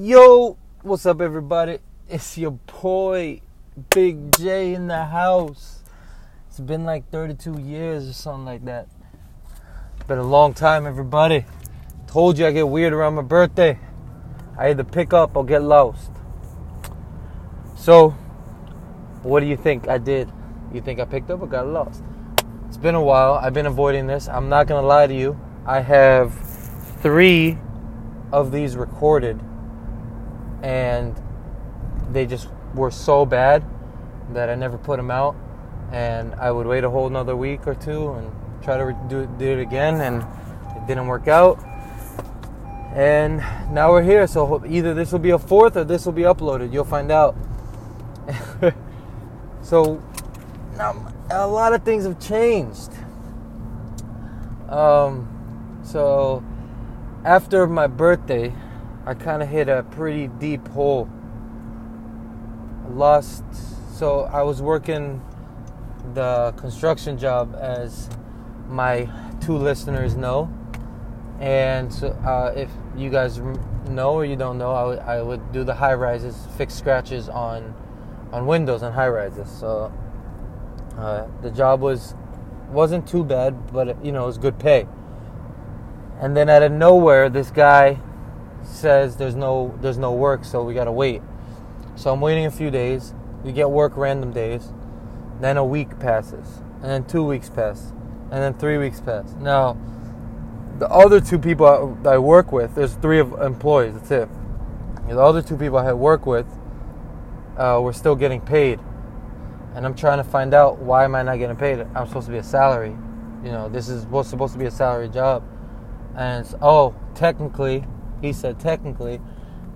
Yo, what's up, everybody? It's your boy, Big J in the house. It's been like 32 years or something like that. Been a long time, everybody. Told you I get weird around my birthday. I either pick up or get lost. So, what do you think I did? You think I picked up or got lost? It's been a while. I've been avoiding this. I'm not gonna lie to you. I have three of these recorded and they just were so bad that I never put them out. And I would wait a whole another week or two and try to do it, do it again, and it didn't work out. And now we're here, so either this will be a fourth or this will be uploaded. You'll find out. so now a lot of things have changed. Um, so after my birthday, I kind of hit a pretty deep hole. I lost, so I was working the construction job, as my two listeners know. And so, uh, if you guys know or you don't know, I, w- I would do the high rises, fix scratches on on windows on high rises. So uh, the job was wasn't too bad, but you know it was good pay. And then out of nowhere, this guy says there's no there's no work, so we gotta wait. So I'm waiting a few days. We get work random days. Then a week passes, and then two weeks pass, and then three weeks pass. Now, the other two people I, I work with, there's three of employees. That's it. The other two people I had work with uh, were still getting paid, and I'm trying to find out why am I not getting paid? I'm supposed to be a salary. You know, this is supposed supposed to be a salary job, and oh, technically he said technically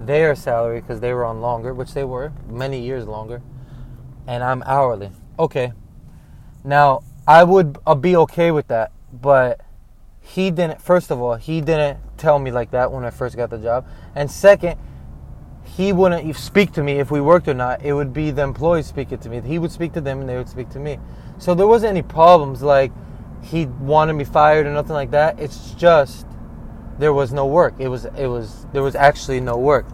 their salary because they were on longer, which they were many years longer, and I'm hourly. Okay, now I would uh, be okay with that, but he didn't. First of all, he didn't tell me like that when I first got the job, and second, he wouldn't speak to me if we worked or not. It would be the employees speaking to me. He would speak to them, and they would speak to me. So there wasn't any problems like he wanted me fired or nothing like that. It's just there was no work. It was it was there was actually no work.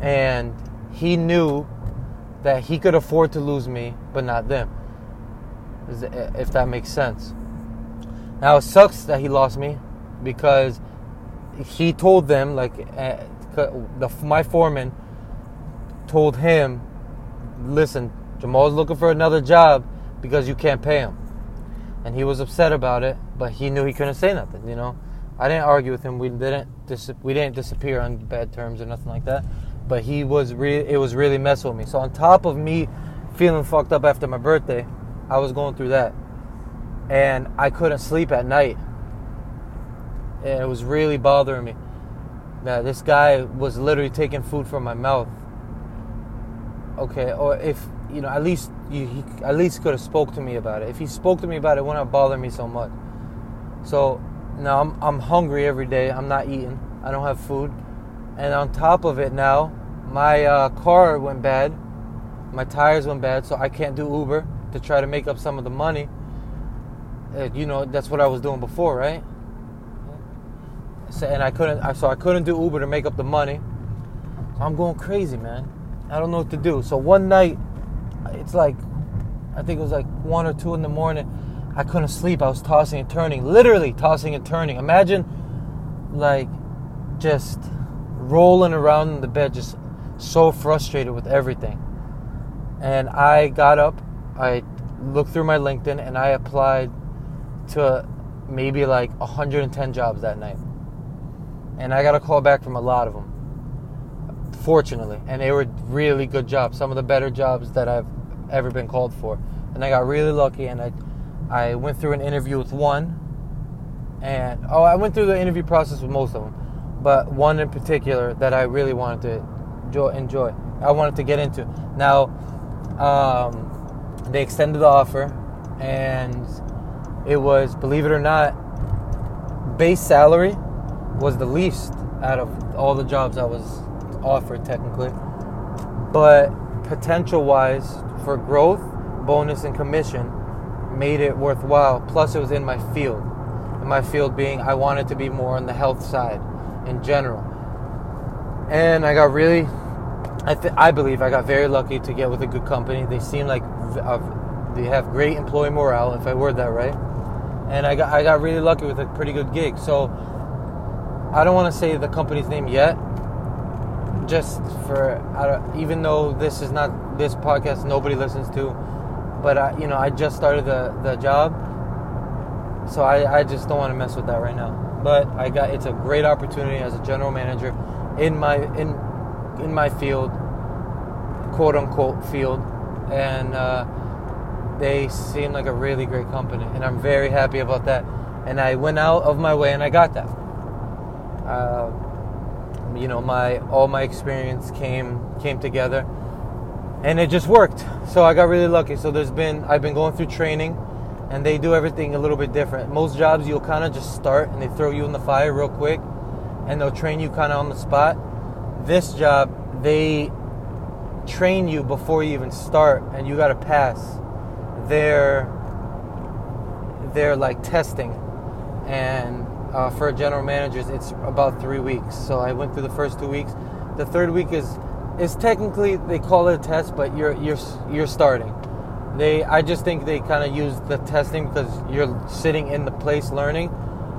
And he knew that he could afford to lose me, but not them. If that makes sense. Now it sucks that he lost me because he told them like uh, the my foreman told him, "Listen, Jamal's looking for another job because you can't pay him." And he was upset about it, but he knew he couldn't say nothing, you know. I didn't argue with him. We didn't dis- we didn't disappear on bad terms or nothing like that. But he was re- it was really messing with me. So on top of me feeling fucked up after my birthday, I was going through that, and I couldn't sleep at night. And it was really bothering me. Now this guy was literally taking food from my mouth. Okay, or if you know, at least you, he at least could have spoke to me about it. If he spoke to me about it, it wouldn't bother me so much. So now I'm, I'm hungry every day. I'm not eating. I don't have food. And on top of it now, my uh, car went bad. My tires went bad, so I can't do Uber to try to make up some of the money. Uh, you know, that's what I was doing before, right? So, and I couldn't, so I couldn't do Uber to make up the money. So I'm going crazy, man. I don't know what to do. So one night, it's like, I think it was like one or two in the morning. I couldn't sleep. I was tossing and turning, literally tossing and turning. Imagine, like, just rolling around in the bed, just so frustrated with everything. And I got up, I looked through my LinkedIn, and I applied to maybe like 110 jobs that night. And I got a call back from a lot of them, fortunately. And they were really good jobs, some of the better jobs that I've ever been called for. And I got really lucky, and I I went through an interview with one, and oh, I went through the interview process with most of them, but one in particular that I really wanted to enjoy. I wanted to get into. Now, um, they extended the offer, and it was, believe it or not, base salary was the least out of all the jobs I was offered technically, but potential wise for growth, bonus, and commission made it worthwhile. Plus, it was in my field. My field being, I wanted to be more on the health side in general. and I got really, I th- I believe I got very lucky to get with a good company. They seem like uh, they have great employee morale, if I word that right, and I got I got really lucky with a pretty good gig. So I don't want to say the company's name yet, just for even though this is not this podcast nobody listens to, but I, you know I just started the the job, so I I just don't want to mess with that right now. But I got it's a great opportunity as a general manager in my in in my field, quote unquote field, and uh, they seem like a really great company, and I'm very happy about that. And I went out of my way and I got that. Uh, you know, my all my experience came came together, and it just worked. So I got really lucky. So there's been I've been going through training, and they do everything a little bit different. Most jobs you'll kind of just start and they throw you in the fire real quick and they'll train you kind of on the spot. This job, they train you before you even start, and you got to pass their their like testing. And uh, for general managers, it's about three weeks. So I went through the first two weeks. The third week is is technically they call it a test, but you're you're you're starting. They I just think they kind of use the testing because you're sitting in the place learning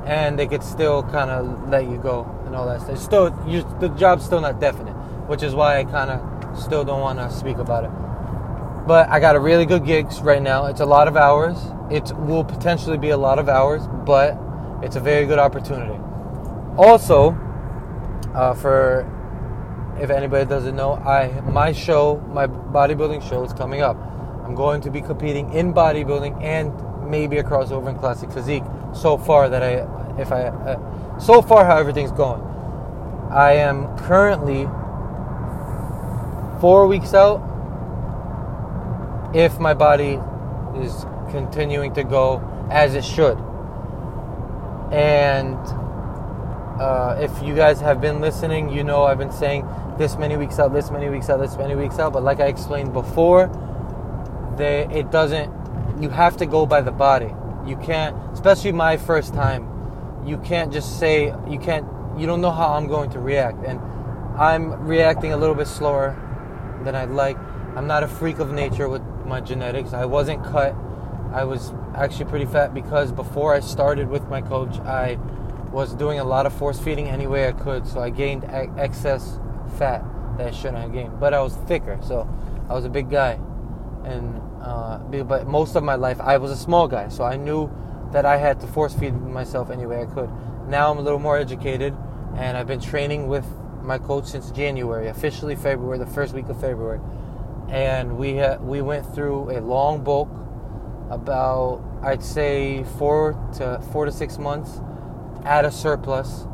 and they could still kind of let you go and all that stuff. still, you, the job's still not definite, which is why I kind of still don't want to speak about it. But I got a really good gigs right now. It's a lot of hours. It will potentially be a lot of hours, but it's a very good opportunity. Also, uh, for if anybody doesn't know, I my show, my bodybuilding show is coming up. I'm going to be competing in bodybuilding and maybe a crossover in classic physique so far that I, if I, uh, so far how everything's going. I am currently four weeks out. If my body is continuing to go as it should, and uh, if you guys have been listening, you know I've been saying this many weeks out, this many weeks out, this many weeks out. But like I explained before, they it doesn't. You have to go by the body. You can't, especially my first time, you can't just say, you can't, you don't know how I'm going to react. And I'm reacting a little bit slower than I'd like. I'm not a freak of nature with my genetics. I wasn't cut. I was actually pretty fat because before I started with my coach, I was doing a lot of force feeding any way I could. So I gained excess fat that I shouldn't have gained. But I was thicker, so I was a big guy. And uh, but most of my life I was a small guy, so I knew that I had to force feed myself any way I could. Now I'm a little more educated, and I've been training with my coach since January, officially February, the first week of February, and we ha- we went through a long bulk, about I'd say four to four to six months, at a surplus.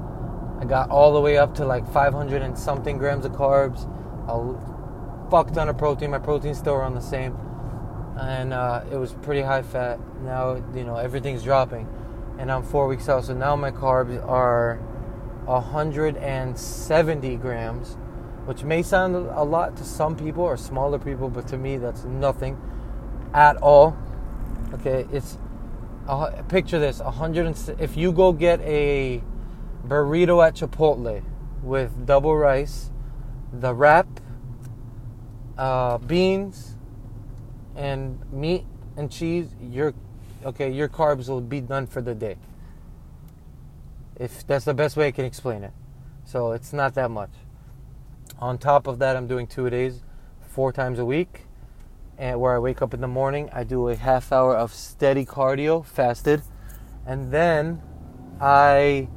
I got all the way up to like 500 and something grams of carbs, a fuck ton of protein. My protein still around the same and uh, it was pretty high fat. Now you know everything's dropping, and I'm four weeks out, so now my carbs are 170 grams, which may sound a lot to some people or smaller people, but to me that's nothing at all. Okay, it's uh, picture this: 100. if you go get a burrito at Chipotle with double rice, the wrap, uh, beans and meat and cheese, your okay, your carbs will be done for the day. If that's the best way I can explain it. So it's not that much. On top of that, I'm doing two days, four times a week, and where I wake up in the morning, I do a half hour of steady cardio, fasted, and then I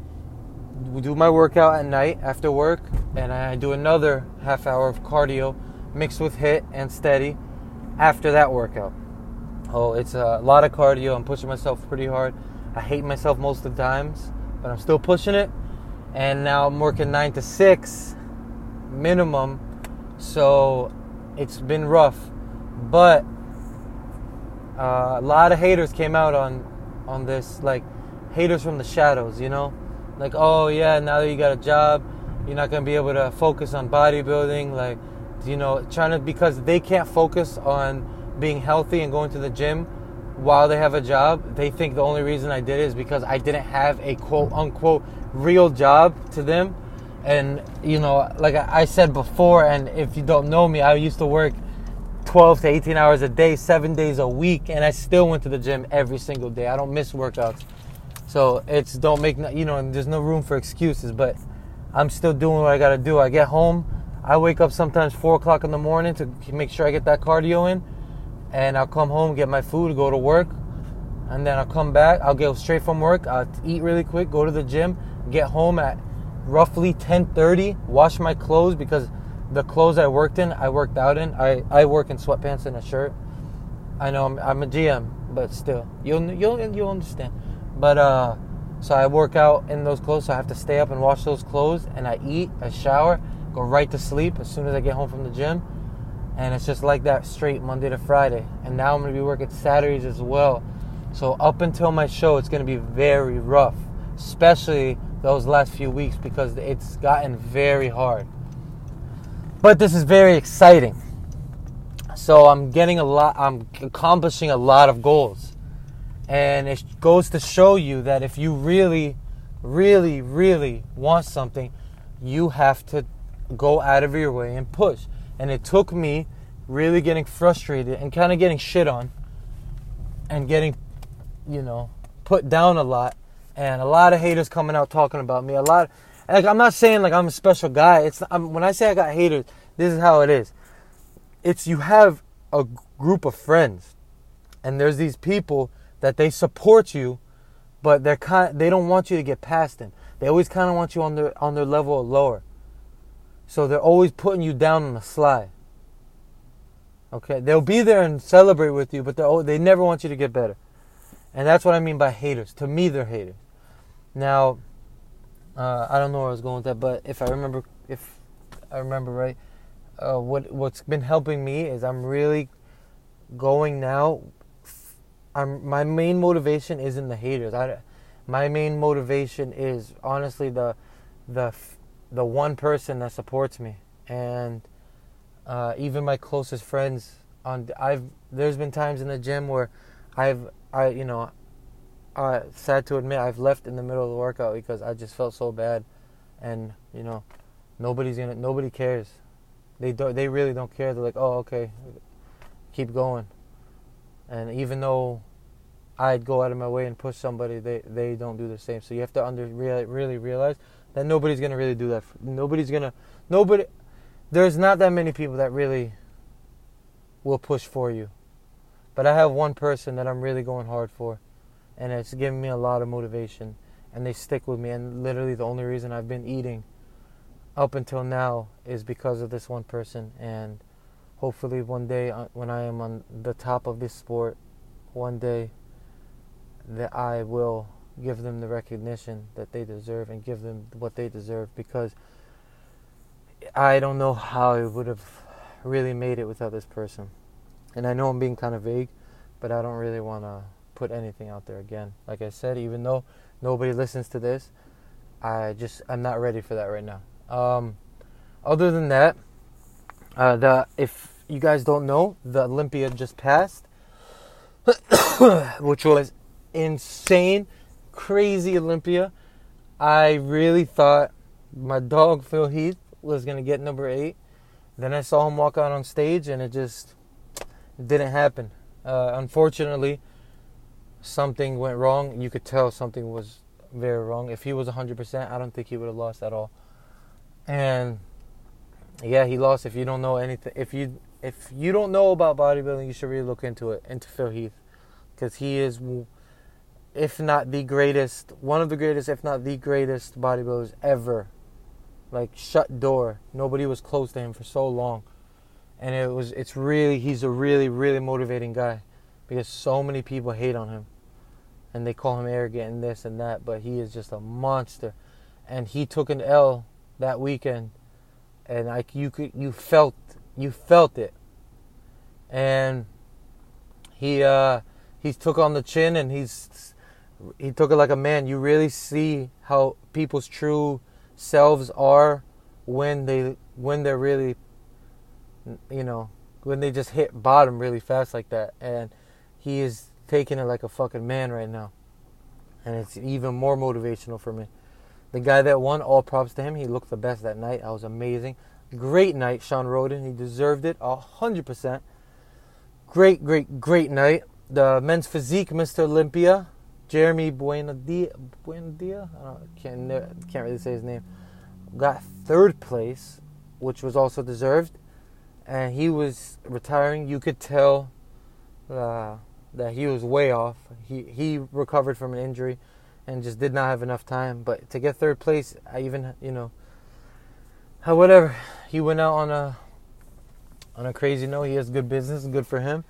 do my workout at night after work, and I do another half hour of cardio mixed with HIIT and steady after that workout. Oh, it's a lot of cardio. I'm pushing myself pretty hard. I hate myself most of the times, but I'm still pushing it. And now I'm working nine to six minimum, so it's been rough. But uh, a lot of haters came out on on this, like haters from the shadows, you know, like oh yeah, now that you got a job, you're not gonna be able to focus on bodybuilding, like you know, trying to because they can't focus on being healthy and going to the gym while they have a job. They think the only reason I did it is because I didn't have a quote unquote real job to them. And you know, like I said before, and if you don't know me, I used to work 12 to 18 hours a day, seven days a week, and I still went to the gym every single day. I don't miss workouts. So it's don't make no, you know, and there's no room for excuses. But I'm still doing what I gotta do. I get home, I wake up sometimes four o'clock in the morning to make sure I get that cardio in, and I'll come home, get my food, go to work, and then I'll come back. I'll go straight from work. I'll eat really quick, go to the gym, get home at roughly 10:30, wash my clothes because the clothes I worked in, I worked out in. I, I work in sweatpants and a shirt. I know I'm, I'm a GM, but still, you'll you'll you'll understand. But uh, so I work out in those clothes, so I have to stay up and wash those clothes, and I eat, I shower, go right to sleep as soon as I get home from the gym, and it's just like that straight Monday to Friday. And now I'm gonna be working Saturdays as well. So up until my show, it's gonna be very rough, especially those last few weeks because it's gotten very hard. But this is very exciting. So I'm getting a lot, I'm accomplishing a lot of goals. And it goes to show you that if you really, really, really want something, you have to go out of your way and push. And it took me really getting frustrated and kind of getting shit on and getting, you know, put down a lot. And a lot of haters coming out talking about me. A lot, like I'm not saying like I'm a special guy. It's I'm, when I say I got haters, this is how it is. It's you have a group of friends, and there's these people that they support you, but they're kind they don't want you to get past them. They always kind of want you on their on their level or lower. So they're always putting you down on the slide. Okay, they'll be there and celebrate with you, but they they never want you to get better. And that's what I mean by haters. To me, they're haters. Now, uh, I don't know where I was going with that, but if I remember, if I remember right, uh, what what's been helping me is I'm really going now. I'm my main motivation isn't the haters. I, my main motivation is honestly the the the one person that supports me, and uh, even my closest friends. On I've there's been times in the gym where I've I you know uh, sad to admit, I've left in the middle of the workout because I just felt so bad, and you know, nobody's gonna, nobody cares. They don't, they really don't care. They're like, oh, okay, keep going. And even though I'd go out of my way and push somebody, they they don't do the same. So you have to under really, really realize that nobody's gonna really do that. Nobody's gonna nobody. There's not that many people that really will push for you, but I have one person that I'm really going hard for and it's given me a lot of motivation and they stick with me and literally the only reason I've been eating up until now is because of this one person and hopefully one day uh, when I am on the top of this sport one day that I will give them the recognition that they deserve and give them what they deserve because I don't know how I would have really made it without this person. And I know I'm being kind of vague, but I don't really want to put anything out there again. Like I said, even though nobody listens to this, I just I'm not ready for that right now. Um, other than that, uh, the if you guys don't know, the Olympia just passed, which was insane, crazy Olympia. I really thought my dog Phil Heath was gonna get number eight. Then I saw him walk out on stage, and it just didn't happen. Uh, unfortunately, something went wrong. You could tell something was very wrong. If he was 100%, I don't think he would have lost at all. And yeah, he lost. If you don't know anything, if you if you don't know about bodybuilding, you should really look into it, into Phil Heath, because he is, if not the greatest, one of the greatest, if not the greatest bodybuilders ever. Like shut door. Nobody was close to him for so long, and it was. It's really. He's a really, really motivating guy, because so many people hate on him and they call him arrogant and this and that, but he is just a monster. And he took an L that weekend, and like you could, you felt, you felt it. And he, uh, he took on the chin, and he's, he took it like a man. You really see how people's true selves are when they, when they're really, you know, when they just hit bottom really fast like that. And he is taking it like a fucking man right now. And it's even more motivational for me. The guy that won, all props to him. He looked the best that night. I was amazing. Great night, Shawn Rhoden. He deserved it a hundred percent. Great, great, great night. The men's physique, Mr. Olympia, Jeremy Buenadia. Buenadia? I can't can't really say his name. Got third place, which was also deserved, and he was retiring. You could tell uh, that he was way off. He he recovered from an injury, and just did not have enough time. But to get third place, I even you know, uh, whatever. He went out on a on a crazy note. He has good business, good for him.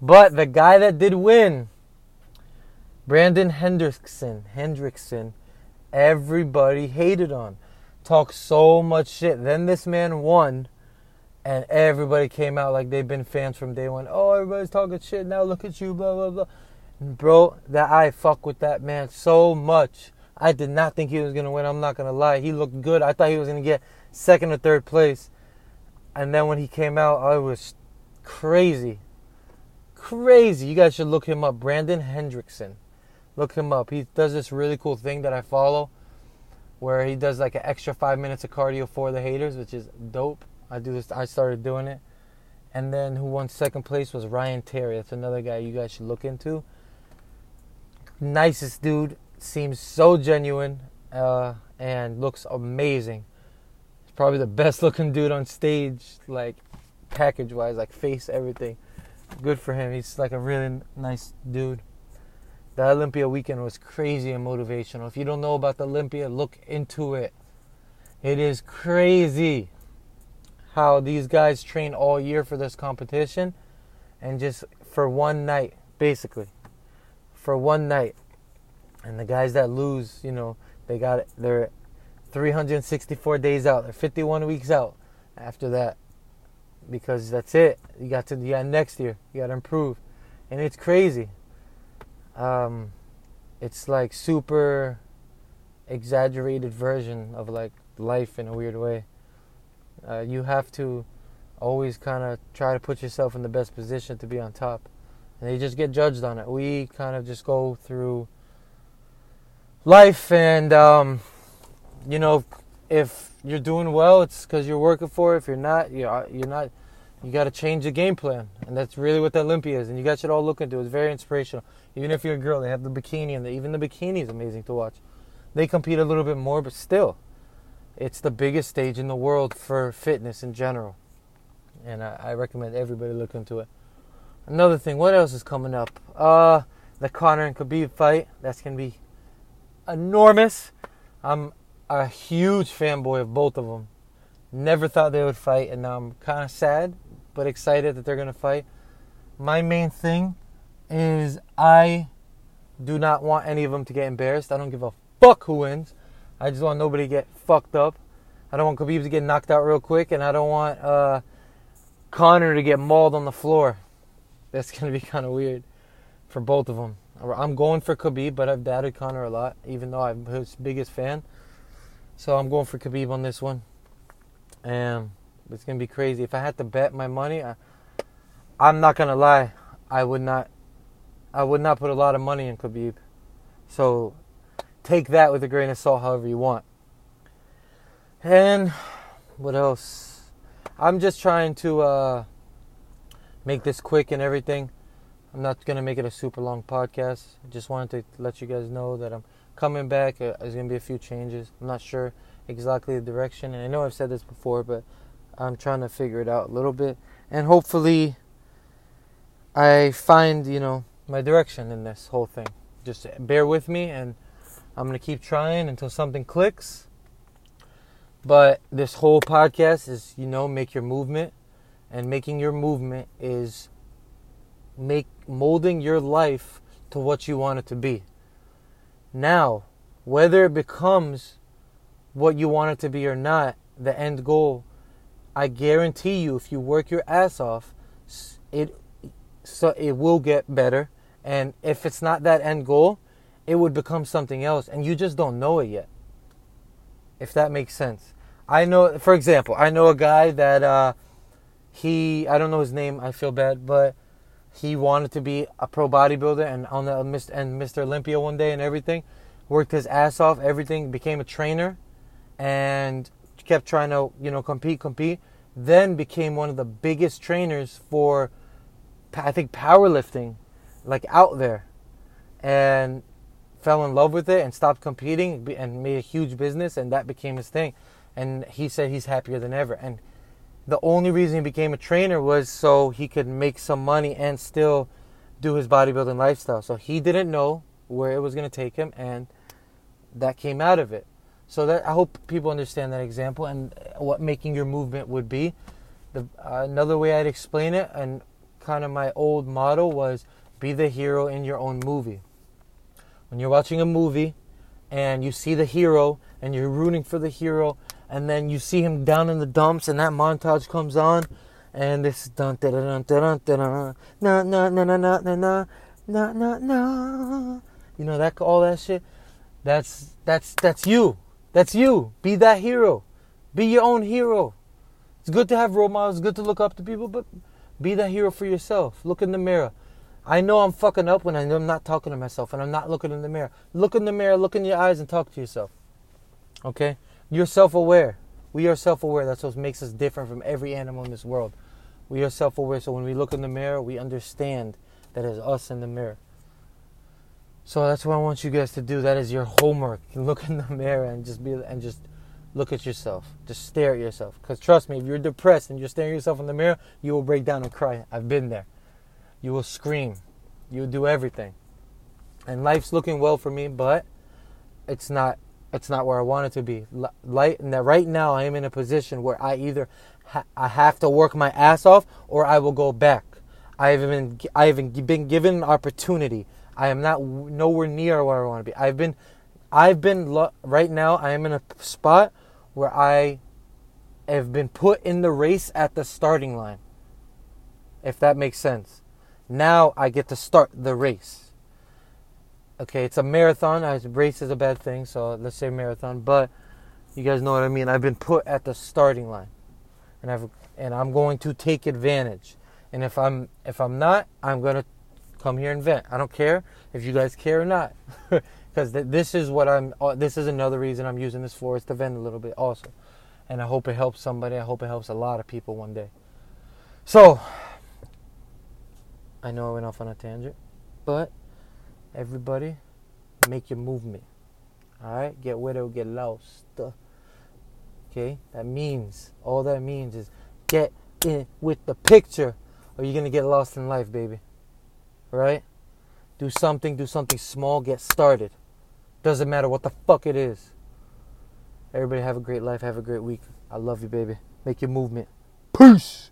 But the guy that did win, Brandon Hendrickson, Hendrickson, everybody hated on. Talked so much shit. Then this man won and everybody came out like they've been fans from day one. Oh, everybody's talking shit now. Look at you, blah blah blah. And Bro, that I fuck with that man so much. I did not think he was gonna win. I'm not gonna lie. He looked good. I thought he was gonna get second or third place. And then when he came out, I was crazy, crazy. You guys should look him up. Brandon Hendrickson. Look him up. He does this really cool thing that I follow, where he does like an extra five minutes of cardio for the haters, which is dope. I do this. I started doing it, and then who won second place was Ryan Terry. That's another guy you guys should look into. Nicest dude. Seems so genuine uh, and looks amazing. He's probably the best looking dude on stage, like package wise, like face, everything. Good for him. He's like a really nice dude. The Olympia weekend was crazy and motivational. If you don't know about the Olympia, look into it. It is crazy how these guys train all year for this competition and just for one night, basically. For one night. And the guys that lose, you know, they got they're 364 days out. They're 51 weeks out after that. Because that's it. You got to got next year. You got to improve. And it's crazy. Um it's like super exaggerated version of like life in a weird way. Uh, you have to always kind of try to put yourself in the best position to be on top. And they just get judged on it. We kind of just go through life, and um, you know, if you're doing well, it's because you're working for it. If you're not, you're you're not. You got to change the game plan, and that's really what the Olympia is. And you guys should all look into it. It's very inspirational. Even if you're a girl, they have the bikini, and the, even the bikini is amazing to watch. They compete a little bit more, but still, it's the biggest stage in the world for fitness in general. And I, I recommend everybody look into it. Another thing, what else is coming up? Uh, the Conor and Khabib fight. That's gonna be enormous. I'm a huge fanboy of both of them. Never thought they would fight, and now I'm kind of sad, but excited that they're gonna fight. My main thing is I do not want any of them to get embarrassed. I don't give a fuck who wins. I just want nobody to get fucked up. I don't want Khabib to get knocked out real quick, and I don't want uh, Conor to get mauled on the floor. That's gonna be kind of weird for both of them. I'm going for Khabib, but I've doubted Conor a lot, even though I'm his biggest fan. So I'm going for Khabib on this one, and it's gonna be crazy. If I had to bet my money, I, I'm not gonna lie, I would not, I would not put a lot of money in Khabib. So take that with a grain of salt however you want. And what else? I'm just trying to uh, make this quick and everything. I'm not going to make it a super long podcast. I just wanted to let you guys know that I'm coming back. Uh, there's going to be a few changes. I'm not sure exactly the direction. And I know I've said this before, but I'm trying to figure it out a little bit. And hopefully, I find, you know, my direction in this whole thing. Just bear with me and I'm going to keep trying until something clicks. But this whole podcast is, you know, make your movement. And making your movement is make molding your life to what you want it to be. Now, whether it becomes what you want it to be or not, the end goal, I guarantee you if you work your ass off, it so it will get better. And if it's not that end goal, it would become something else and you just don't know it yet. If that makes sense. I know for example, I know a guy that uh he I don't know his name, I feel bad, but he wanted to be a pro bodybuilder and on the and Mr. Olympia one day and everything, worked his ass off, everything, became a trainer, and kept trying to, you know, compete, compete. Then became one of the biggest trainers for, I think, powerlifting, like out there, and fell in love with it and stopped competing and made a huge business, and that became his thing. And he said he's happier than ever. And the only reason he became a trainer was so he could make some money and still do his bodybuilding lifestyle. So he didn't know where it was going to take him, and that came out of it. So that I hope people understand that example and what making your movement would be. The uh, another way I'd explain it, and kind of my old motto was be the hero in your own movie. When you're watching a movie and you see the hero and you're rooting for the hero, and then you see him down in the dumps, and that montage comes on, and this dun dun dun dun dun dun na na na na na na na na na na. You know that all that shit? That's that's that's you. That's you. Be that hero. Be your own hero. It's good to have role models. Good to look up to people but be that hero for yourself. Look in the mirror I know I'm fucking up when I'm not talking to myself and I'm not looking in the mirror. Look in the mirror, look in your eyes, and talk to yourself. Okay? You're self aware. We are self aware. That's what makes us different from every animal in this world. We are self aware. So when we look in the mirror, we understand that it's us in the mirror. So that's what I want you guys to do. That is your homework. Look in the mirror and just be and just look at yourself. Just stare at yourself. Because trust me, if you're depressed and you're staring yourself in the mirror, you will break down and cry. I've been there. You will scream. You will do everything. And life's looking well for me, but it's not it's not where I want it to be. Light, right now, I am in a position where I either ha- I have to work my ass off or I will go back. I have been I have been given an opportunity. I am not nowhere near where I want to be. I've been I've been right now. I am in a spot where I have been put in the race at the starting line. If that makes sense. Now I get to start the race okay, it's a marathon. I, race is a bad thing, so let's say marathon. But you guys know what I mean. I've been put at the starting line, and I've and I'm going to take advantage. And if I'm if I'm not, I'm gonna come here and vent. I don't care if you guys care or not, because th- this is what I'm. Uh, this is another reason I'm using this for is to vent a little bit also, and I hope it helps somebody. I hope it helps a lot of people one day. So, I know I went off on a tangent, but Everybody, make your movement. Alright? Get with it get lost. Okay? That means, all that means is get in with the picture or you're to get lost in life, baby. Right? Do something, do something small, get started. Doesn't matter what the fuck it is. Everybody have a great life, have a great week. I love you, baby. Make your movement. Peace.